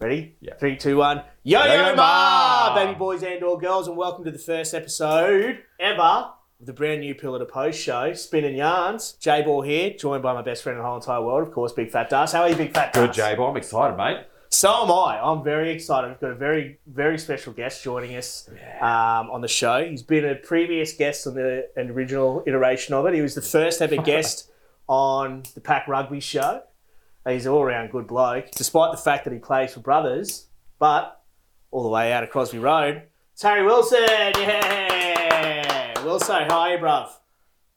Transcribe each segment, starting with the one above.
Ready? Yeah. Three, two, one. Yo yo ma, baby boys and or girls, and welcome to the first episode ever of the brand new Pillar to Post show, Spinning Yarns. Jaybor here, joined by my best friend in the whole entire world, of course, Big Fat Darc. How are you, Big Fat Good, Das? Ball. I'm excited, mate. So am I. I'm very excited. We've got a very, very special guest joining us um, on the show. He's been a previous guest on the an original iteration of it. He was the first ever guest on the Pack Rugby show. He's an all round good bloke, despite the fact that he plays for Brothers, but all the way out of Crosby Road. It's Harry Wilson. Yeah. Wilson, how are you, bruv?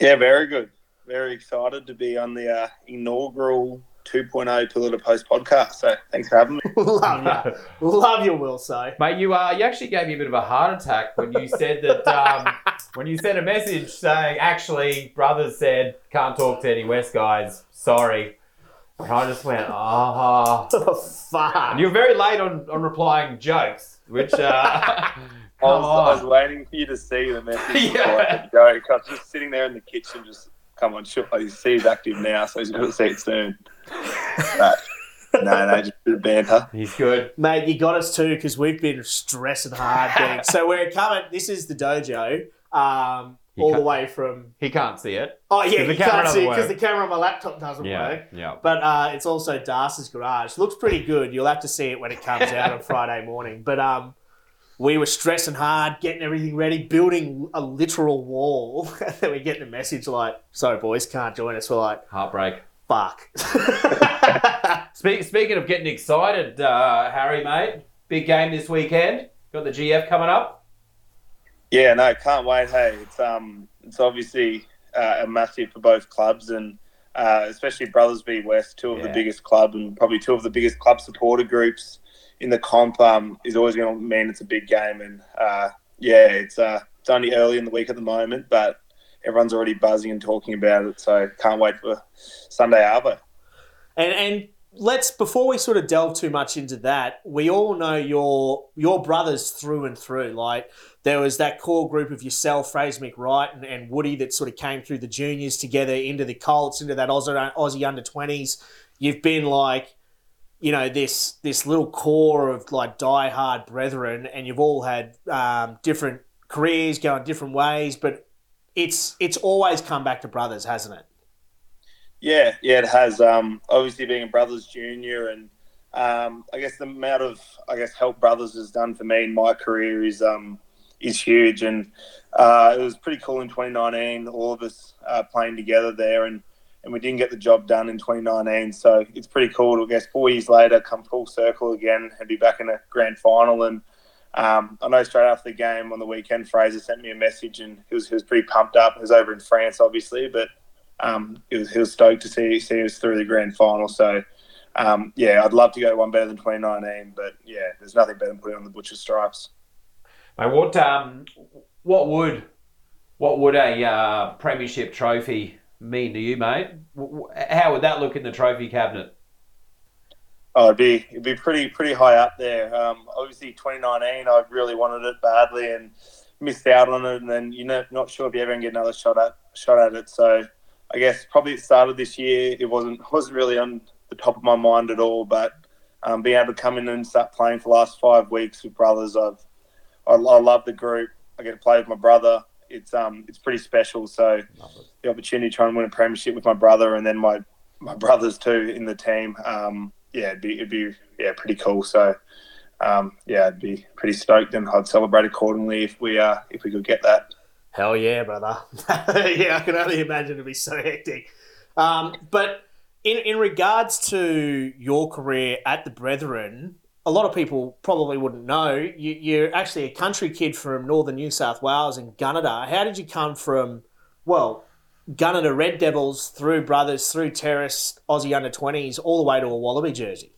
Yeah, very good. Very excited to be on the uh, inaugural 2.0 Pillar to Post podcast. So thanks for having me. Love you. Love you, Wilson. Mate, you uh, you actually gave me a bit of a heart attack when you said that um, when you sent a message saying actually brothers said can't talk to any West guys. Sorry. And I just went ah. Oh, fuck. And You're very late on, on replying jokes, which uh, I come was, I was on. waiting for you to see the message. Yeah. before I could go. I was just sitting there in the kitchen, just come on, sure. You see he's active now, so he's going to see it soon. But, no, no, just a bit of banter. He's good. Mate, you got us too because we've been stressing hard. Getting, so we're coming. This is the dojo, um, You all the way from. He can't see it. Oh yeah, camera can't see doesn't because the camera on my laptop doesn't work. Yeah. But uh, it's also Darcy's garage. Looks pretty good. You'll have to see it when it comes out on Friday morning. But um, we were stressing hard, getting everything ready, building a literal wall. and then we get the message like, "Sorry, boys, can't join us." We're like, Heartbreak. "Fuck." Speak, speaking of getting excited, uh, Harry, mate, big game this weekend. Got the GF coming up. Yeah, no, can't wait. Hey, it's um, it's obviously uh, a massive for both clubs, and uh, especially Brothers v West, two of the biggest club and probably two of the biggest club supporter groups in the comp. Um, is always going to mean it's a big game, and uh, yeah, it's uh, it's only early in the week at the moment, but everyone's already buzzing and talking about it. So can't wait for Sunday Arvo. And and let's before we sort of delve too much into that, we all know your your brothers through and through. Like there was that core group of yourself, Fraser McReight, and, and Woody that sort of came through the juniors together into the Colts, into that Aussie, Aussie under twenties. You've been like, you know, this this little core of like diehard brethren, and you've all had um, different careers, going different ways, but it's it's always come back to brothers, hasn't it? Yeah, yeah, it has. Um, obviously, being a brothers junior, and um, I guess the amount of I guess help brothers has done for me in my career is um, is huge, and uh, it was pretty cool in 2019. All of us uh, playing together there, and and we didn't get the job done in 2019. So it's pretty cool to I guess four years later come full circle again and be back in a grand final. And um, I know straight after the game on the weekend, Fraser sent me a message, and he was he was pretty pumped up. He was over in France, obviously, but um, he was he was stoked to see see us through the grand final. So um, yeah, I'd love to go one better than 2019, but yeah, there's nothing better than putting on the butcher stripes. Mate, what um, what would what would a uh, premiership trophy mean to you, mate? How would that look in the trophy cabinet? Oh, it'd be it'd be pretty pretty high up there. Um, obviously, 2019, I really wanted it badly and missed out on it, and then you're not, not sure if you ever get another shot at shot at it. So I guess probably at the start of this year, it wasn't wasn't really on the top of my mind at all. But um, being able to come in and start playing for the last five weeks with brothers, I've I, I love the group. I get to play with my brother. It's um it's pretty special. So the opportunity to try and win a premiership with my brother and then my my brothers too in the team. Um, yeah, it'd be it'd be yeah pretty cool. So um, yeah, I'd be pretty stoked and I'd celebrate accordingly if we uh if we could get that. Hell yeah, brother. yeah, I can only imagine it'd be so hectic. Um, but in, in regards to your career at the Brethren, a lot of people probably wouldn't know. You, you're actually a country kid from northern New South Wales in Gunnedah. How did you come from, well, Gunnedah Red Devils through Brothers, through Terrace, Aussie under 20s, all the way to a Wallaby jersey?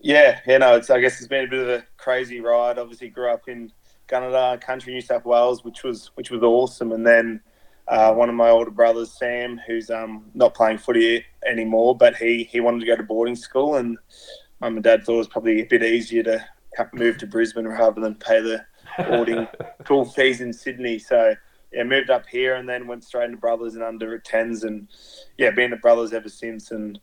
Yeah, you know, it's I guess it's been a bit of a crazy ride. Obviously, grew up in Gunnedah, country New South Wales, which was which was awesome, and then uh, one of my older brothers, Sam, who's um, not playing footy anymore, but he he wanted to go to boarding school, and mum and dad thought it was probably a bit easier to move to Brisbane rather than pay the boarding school fees in Sydney. So yeah, moved up here and then went straight into brothers and under at tens, and yeah, been at brothers ever since, and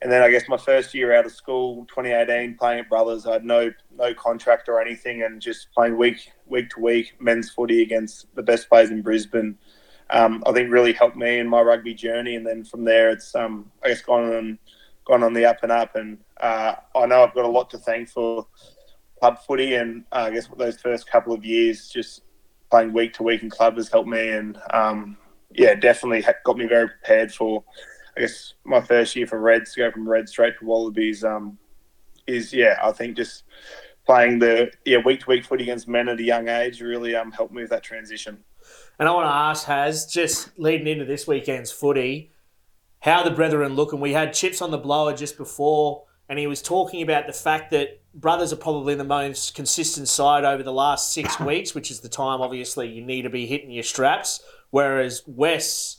and then I guess my first year out of school, 2018, playing at Brothers, I had no no contract or anything, and just playing week week to week men's footy against the best players in Brisbane. Um, I think really helped me in my rugby journey, and then from there, it's um, I guess gone on gone on the up and up, and uh, I know I've got a lot to thank for club footy, and uh, I guess those first couple of years, just playing week to week in club has helped me, and um, yeah, definitely got me very prepared for I guess my first year for Reds to go from Reds straight to Wallabies um, is yeah I think just playing the yeah week to week footy against men at a young age really um, helped me with that transition. And I want to ask Has just leading into this weekend's footy, how the brethren look, and we had chips on the blower just before, and he was talking about the fact that brothers are probably the most consistent side over the last six weeks, which is the time obviously you need to be hitting your straps, whereas West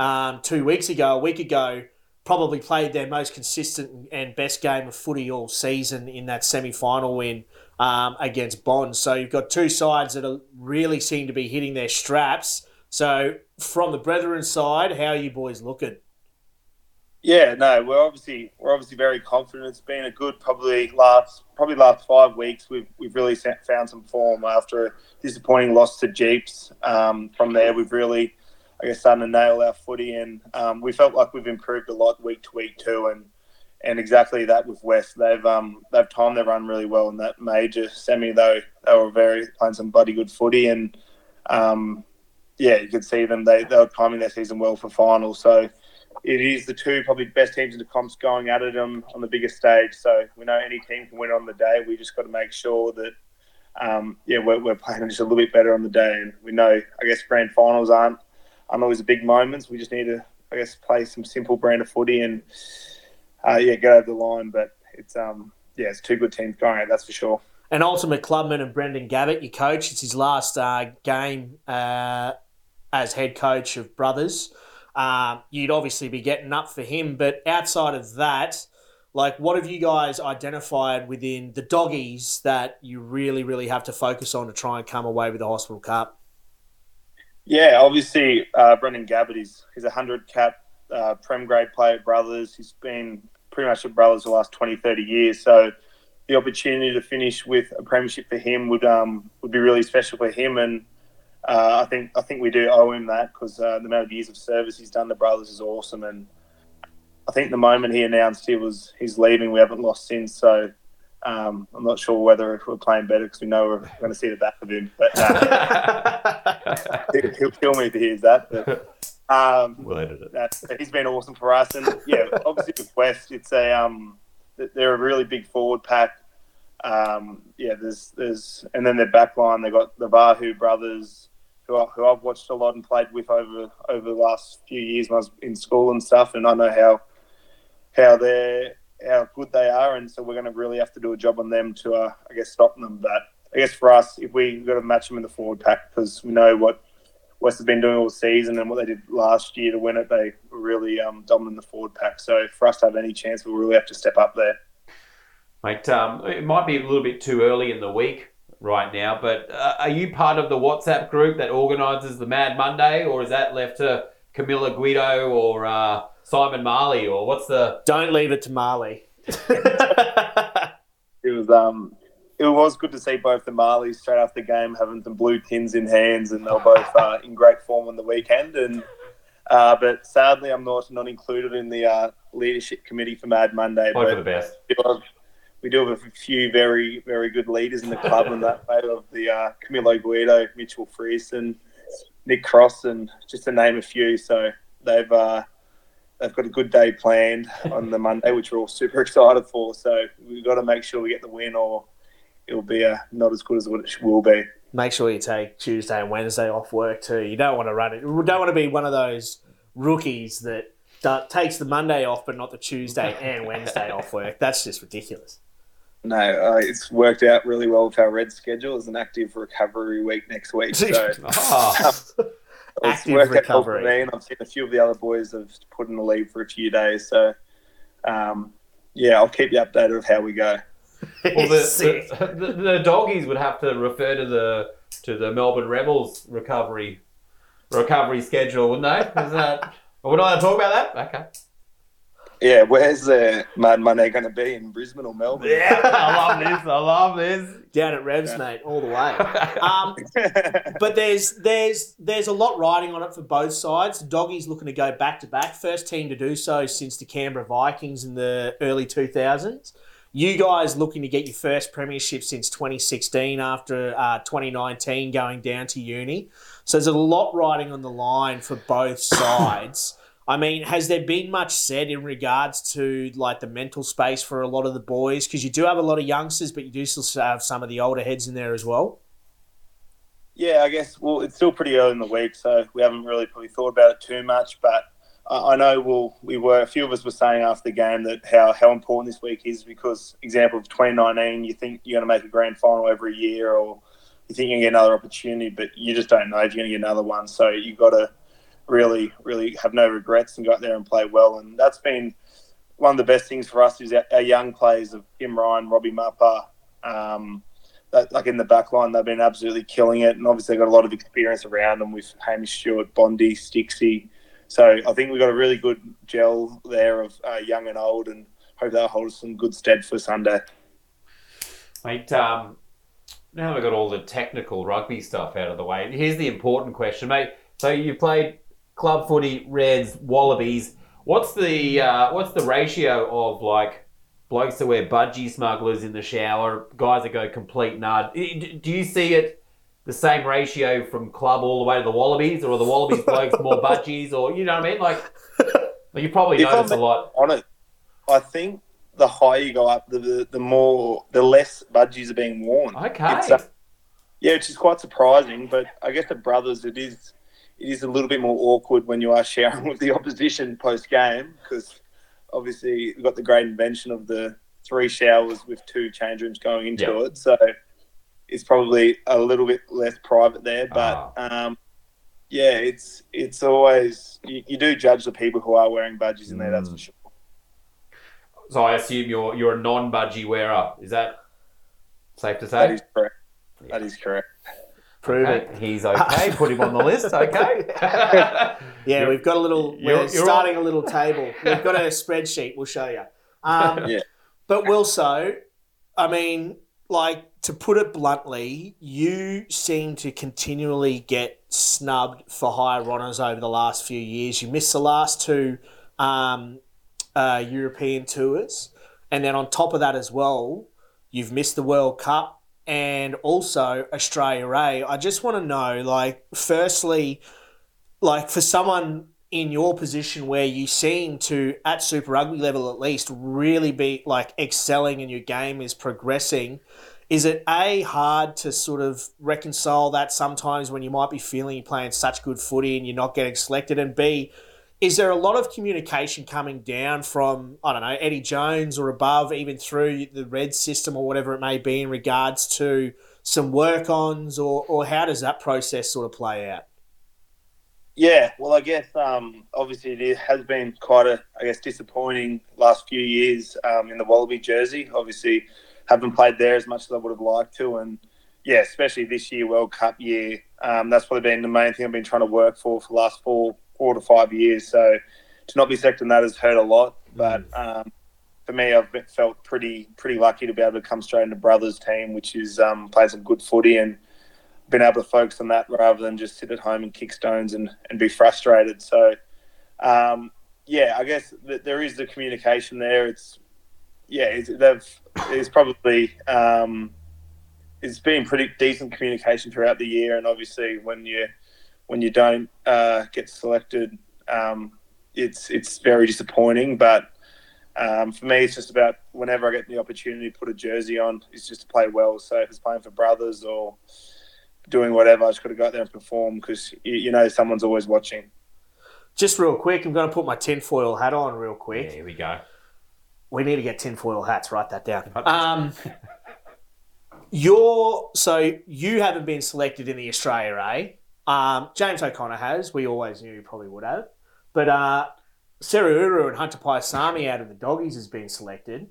um, two weeks ago, a week ago, probably played their most consistent and best game of footy all season in that semi final win um, against Bond. So you've got two sides that are, really seem to be hitting their straps. So from the Brethren side, how are you boys looking? Yeah, no, we're obviously we're obviously very confident. It's been a good probably last probably last five weeks. We've we've really found some form after a disappointing loss to Jeeps. Um, from there, we've really I guess, starting to nail our footy, and um, we felt like we've improved a lot week to week too, and and exactly that with West. They've um they've timed their run really well in that major semi though. They were very playing some bloody good footy, and um yeah, you could see them. They they were timing their season well for finals. So it is the two probably best teams in the comps going at it on, on the biggest stage. So we know any team can win on the day. We just got to make sure that um, yeah we're, we're playing just a little bit better on the day. And we know I guess grand finals aren't aren't always a big moments. We just need to, I guess, play some simple brand of footy and uh, yeah, get over the line. But it's um yeah, it's two good teams going. That's for sure. And ultimate clubman and Brendan Gabbett, your coach. It's his last uh, game uh, as head coach of Brothers. Um, you'd obviously be getting up for him, but outside of that, like what have you guys identified within the doggies that you really, really have to focus on to try and come away with the hospital cup? Yeah, obviously, uh, Brendan Gabbett is he's a hundred cap uh, prem grade player at Brothers. He's been pretty much at Brothers the last 20, 30 years. So the opportunity to finish with a premiership for him would um, would be really special for him, and uh, I think I think we do owe him that because uh, the amount of years of service he's done to Brothers is awesome, and I think the moment he announced he was he's leaving, we haven't lost since. So um, I'm not sure whether we're playing better because we know we're going to see the back of him, but uh, he'll kill me if he hears that. But, um, we'll edit it. That, he's been awesome for us, and yeah, obviously with West, it's a um, they're a really big forward pack. Um, yeah, there's there's and then their back line they've got the Vahu brothers, who, I, who I've watched a lot and played with over over the last few years when I was in school and stuff, and I know how how they're how good they are, and so we're going to really have to do a job on them to, uh, I guess, stop them. But I guess for us, if we got to match them in the forward pack because we know what West have been doing all season and what they did last year to win it, they were really um, dominant in the forward pack. So for us to have any chance, we'll really have to step up there. Mate, um, it might be a little bit too early in the week right now, but uh, are you part of the WhatsApp group that organises the Mad Monday, or is that left to Camilo Guido or uh, Simon Marley, or what's the? Don't leave it to Marley. it was um, it was good to see both the Marleys straight after the game having some blue tins in hands, and they were both uh, in great form on the weekend. And uh, but sadly, I'm not not included in the uh, leadership committee for Mad Monday. Hope but for the best. We do have a few very very good leaders in the club, and that way of the uh, Camilo Guido, Mitchell Freeson, Nick Cross, and just to name a few. So they've uh, they've got a good day planned on the Monday, which we're all super excited for. So we've got to make sure we get the win, or it'll be uh, not as good as what it will be. Make sure you take Tuesday and Wednesday off work too. You don't want to run it. You don't want to be one of those rookies that takes the Monday off, but not the Tuesday and Wednesday off work. That's just ridiculous. No, uh, it's worked out really well with our red schedule as an active recovery week next week. So. oh active recovery. Me, and I've seen a few of the other boys have put in the leave for a few days. So, um, yeah, I'll keep you updated of how we go. Well, the, the, the, the, doggies would have to refer to the to the Melbourne Rebels recovery recovery schedule, wouldn't they? Is that? Are we not allowed to talk about that? Okay. Yeah, where's the Mad Monday going to be in Brisbane or Melbourne? Yeah, I love this. I love this. Down at Revs, Yeah. mate, all the way. Um, but there's there's there's a lot riding on it for both sides. Doggies looking to go back to back, first team to do so since the Canberra Vikings in the early 2000s. You guys looking to get your first premiership since 2016 after uh, 2019 going down to uni. So there's a lot riding on the line for both sides. I mean, has there been much said in regards to like the mental space for a lot of the boys? Because you do have a lot of youngsters, but you do still have some of the older heads in there as well. Yeah, I guess. Well, it's still pretty early in the week, so we haven't really probably thought about it too much. But I know we'll, we were a few of us were saying after the game that how how important this week is because example of 2019, you think you're going to make a grand final every year, or you think you're going to get another opportunity, but you just don't know if you're going to get another one. So you got to really, really have no regrets and go out there and play well. And that's been one of the best things for us is our, our young players of Kim Ryan, Robbie Mappa. Um, that, like in the back line, they've been absolutely killing it, and obviously they've got a lot of experience around them with Hamish Stewart, Bondi, Stixie. So I think we've got a really good gel there of uh, young and old, and hope they'll hold us good stead for Sunday. Mate, um, now we've got all the technical rugby stuff out of the way. Here's the important question, mate. So you played club footy, Reds, Wallabies. What's the uh, what's the ratio of like blokes that wear budgie smugglers in the shower, guys that go complete nud? Do you see it the same ratio from club all the way to the Wallabies, or are the Wallabies blokes more budgies, or you know what I mean? Like, well, you probably If I'm notice a lot. On it, I think the higher you go up, the, the, the more, the less budgies are being worn. Okay. It's, uh, Yeah, which is quite surprising. But I guess the Brothers, it is it is a little bit more awkward when you are sharing with the opposition post game because obviously you've got the great invention of the three showers with two change rooms going into Yeah. it. So it's probably a little bit less private there. But Ah. um, yeah, it's it's always you, you do judge the people who are wearing badges in there. That's Mm. for sure. So I assume you're you're a non-budgie wearer. Is that safe to say? is correct. That is correct. Prove Okay, it. He's okay. Put him on the list. Okay. Yeah, You're- we've got a little. you're- We're you're starting a little table. We've got a spreadsheet. We'll show you. Um, Yeah. But Wilso, I mean, like to put it bluntly, you seem to continually get snubbed for higher honours over the last few years. You missed the last two um, uh, European tours, and then on top of that as well, you've missed the World Cup and also Australia A. I just want to know, like, firstly, like for someone in your position where you seem to at super rugby level at least really be like excelling and your game is progressing is it a hard to sort of reconcile that sometimes when you might be feeling you're playing such good footy and you're not getting selected and b is there a lot of communication coming down from i don't know eddie jones or above even through the red system or whatever it may be in regards to some work ons or, or how does that process sort of play out Yeah, well, I guess um, obviously it has been quite a, I guess, disappointing last few years um, in the Wallaby jersey. Obviously, haven't played there as much as I would have liked to, and yeah, especially this year, World Cup year. Um, that's probably been the main thing I've been trying to work for for the last four, four to five years. So to not be in that has hurt a lot. But um, for me, I've felt pretty, pretty lucky to be able to come straight into Brothers team, which is um, playing some good footy and been able to focus on that rather than just sit at home and kick stones and, and be frustrated. So, um, yeah, I guess th- there is the communication there. It's yeah, it's, they've it's probably um, it's been pretty decent communication throughout the year, and obviously when you when you don't uh, get selected, um, it's it's very disappointing. But um, for me, it's just about whenever I get the opportunity to put a jersey on, it's just to play well. So if it's playing for brothers or doing whatever, I just got to go out there and perform because you, you know someone's always watching. Just real quick, I'm going to put my tinfoil hat on real Yeah, quick. here we go. We need to get tinfoil hats. Write that down. Um, you're so you haven't been selected in the Australia A. Um, James O'Connor has. We always knew he probably would have. But uh, Seru Uru and Hunter Paisami out of the doggies has been selected.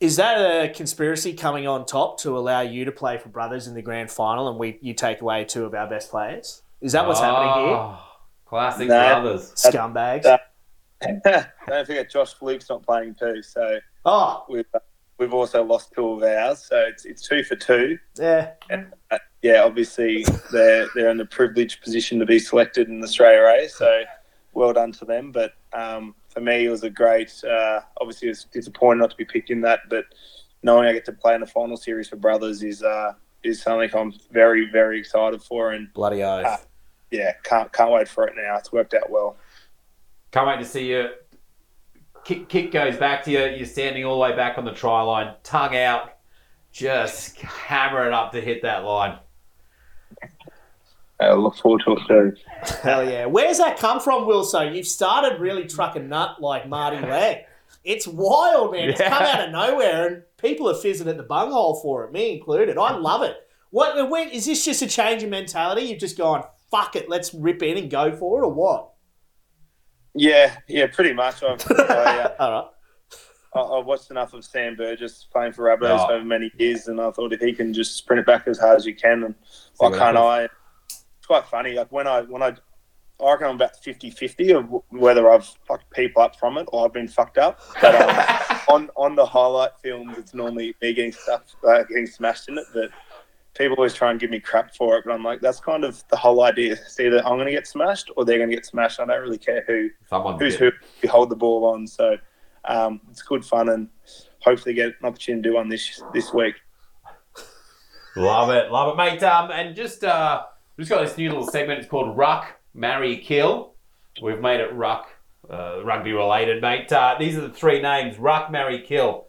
Is that a conspiracy coming on top to allow you to play for Brothers in the grand final, and we you take away two of our best players? Is that what's happening here? Oh, Classic Nah. brothers. Scumbags. that- don't forget Josh Flook's not playing too, so Oh, we've we've also lost two of ours. So it's it's two for two. yeah. Uh, yeah, obviously they're they're in the privileged position to be selected in the Australia A. So well done to them. But um, for me, it was a great. Uh, obviously, it's disappointing not to be picked in that, but knowing I get to play in the final series for brothers is uh, is something I'm very very excited for, and Bloody oath. Ah. yeah, can't can't wait for it now. It's worked out well. Can't wait to see you. Kick, kick goes back to you. You're standing all the way back on the try line, tongue out, just hammer it up to hit that line. I look forward to it too. Hell yeah. Where's that come from, Wilso? You've started really trucking nut like Marty Leg. It's wild, man. It's come out of nowhere, and people are fizzing at the bunghole for it, me included. I love it. What? When, is this just a change in mentality? You've just gone, fuck it, let's rip in and go for it, or what? Yeah, yeah, pretty much. I've, I, uh, All right. I, I watched enough of Sam Burgess playing for Rabbitohs Oh. over many years, and I thought if he can just sprint it back as hard as you can, and why can't. I? It's quite funny. Like when I when I, I reckon I'm about 50-50 of whether I've fucked people up from it or I've been fucked up. But um, on on the highlight films, it's normally me getting stuff uh, getting smashed in it. But people always try and give me crap for it. But I'm like, that's kind of the whole idea. It's either I'm going to get smashed or they're going to get smashed. I don't really care who Someone who's who we hold the ball on. So um, it's good fun and hopefully get an opportunity to do one this this week. Love it, love it, mate. Um, and just uh, just got this new little segment. It's called Ruck, Marry, Kill. We've made it Ruck, uh, rugby related, mate. Uh, these are the three names: Ruck, Marry, Kill.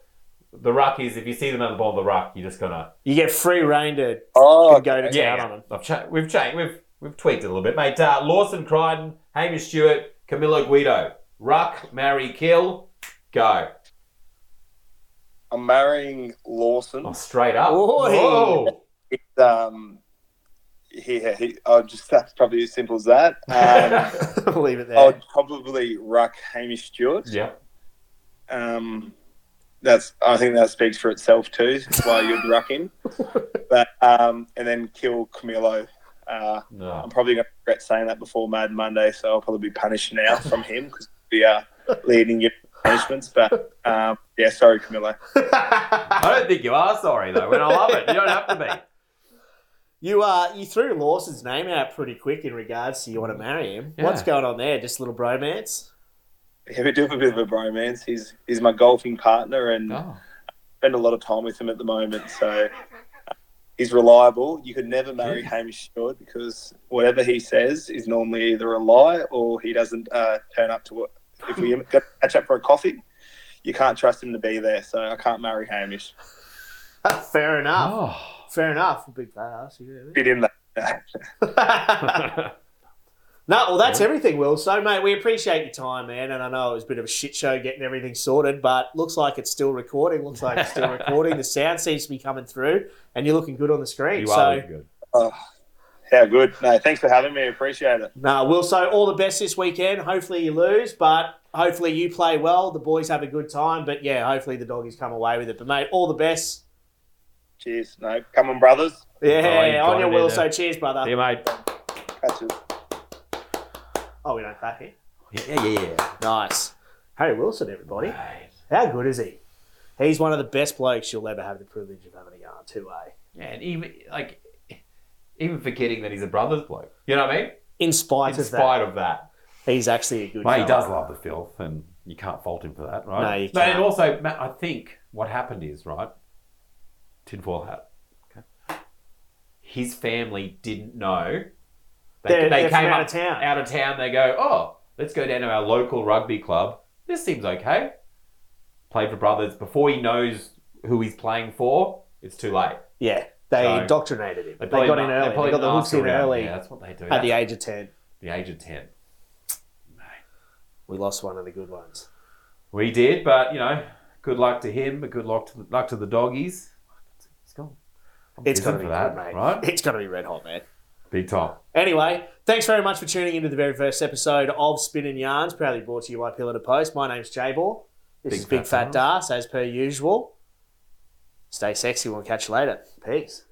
The Ruck is if you see them at the bottom of the Ruck, you're just gonna You get free reign to Oh, go to yeah. town on them. I've cha- we've changed, we've we've tweaked it a little bit, mate. Uh, Lawson Creighton, Hamish Stewart, Camilo Guido. Ruck, Marry, Kill. Go. I'm marrying Lawson. Oh, straight up. Oi. Whoa. It's, um, he, he, I'll just that's probably as simple as that. Um, Leave it there. I'd probably ruck Hamish Stewart. Yeah. Um, that's I think that speaks for itself too. Why you'd ruck him, but um, and then kill Camilo. Uh, No. I'm probably going to regret saying that before Mad Monday, so I'll probably be punished now from him because we are leading your punishments. But um, yeah, sorry, Camilo. I don't think you are sorry though, and I love it. You don't have to be. You uh, you threw Lawson's name out pretty quick in regards to you want to marry him. Yeah. What's going on there? Just a little bromance? Yeah, we do have a bit of a bromance. He's he's my golfing partner, and Oh. spend a lot of time with him at the moment. So he's reliable. You could never marry Hamish Stewart because whatever he says is normally either a lie or he doesn't uh, turn up to it. If we catch up for a coffee, you can't trust him to be there. So I can't marry Hamish. That's fair enough. Oh. Fair enough. Big fat ass. You know Fit in that. what I no, well, that's everything, Will. So, mate, we appreciate your time, man. And I know it was a bit of a shit show getting everything sorted, but looks like it's still recording. Looks like it's still recording. The sound seems to be coming through, and you're looking good on the screen. You so, are looking good. Oh, yeah, good. No, thanks for having me. Appreciate it. No, Will, so all the best this weekend. Hopefully you lose, but hopefully you play well. The boys have a good time, but yeah, hopefully the doggies come away with it. But mate, all the best. Cheers. No, come on, brothers. Yeah, Oh, you on your Will. So cheers, brother. See you, mate. Catch you. Oh, we don't clap here. Yeah, yeah, yeah. Nice. Harry Wilson, everybody. How good is he? He's one of the best blokes you'll ever have the privilege of having a yarn to, eh? Yeah, and even like, even forgetting that he's a brother's bloke. You know what I mean? In spite In of spite of that, that, he's actually a good. mate, he does love the filth, and you can't fault him for that, right? No, you and can't. But also, Matt, I think what happened is right. Tinfoil hat. Okay. His family didn't know. They, They're- they they're came out up of town. Out of town, they go, oh, let's go down to our local rugby club. This seems okay. Played for brothers before he knows who he's playing for. It's too late. Yeah, they So- indoctrinated him. They, probably got in early. They, probably got the hooks in early Yeah, that's what they do. at the age of ten. the age of ten. We lost one of the good ones. We did, but you know, good luck to him. But good luck to luck to the doggies. It's. I'm It's to be for that, good, mate. right? It's to be red hot, man. Big time. Anyway, thanks very much for tuning into the very first episode of Spinning Yarns, proudly brought to you by Pillar to Post. My name's ball This Big is Big Fat Fat as per usual. Stay sexy. We'll catch you later. Peace.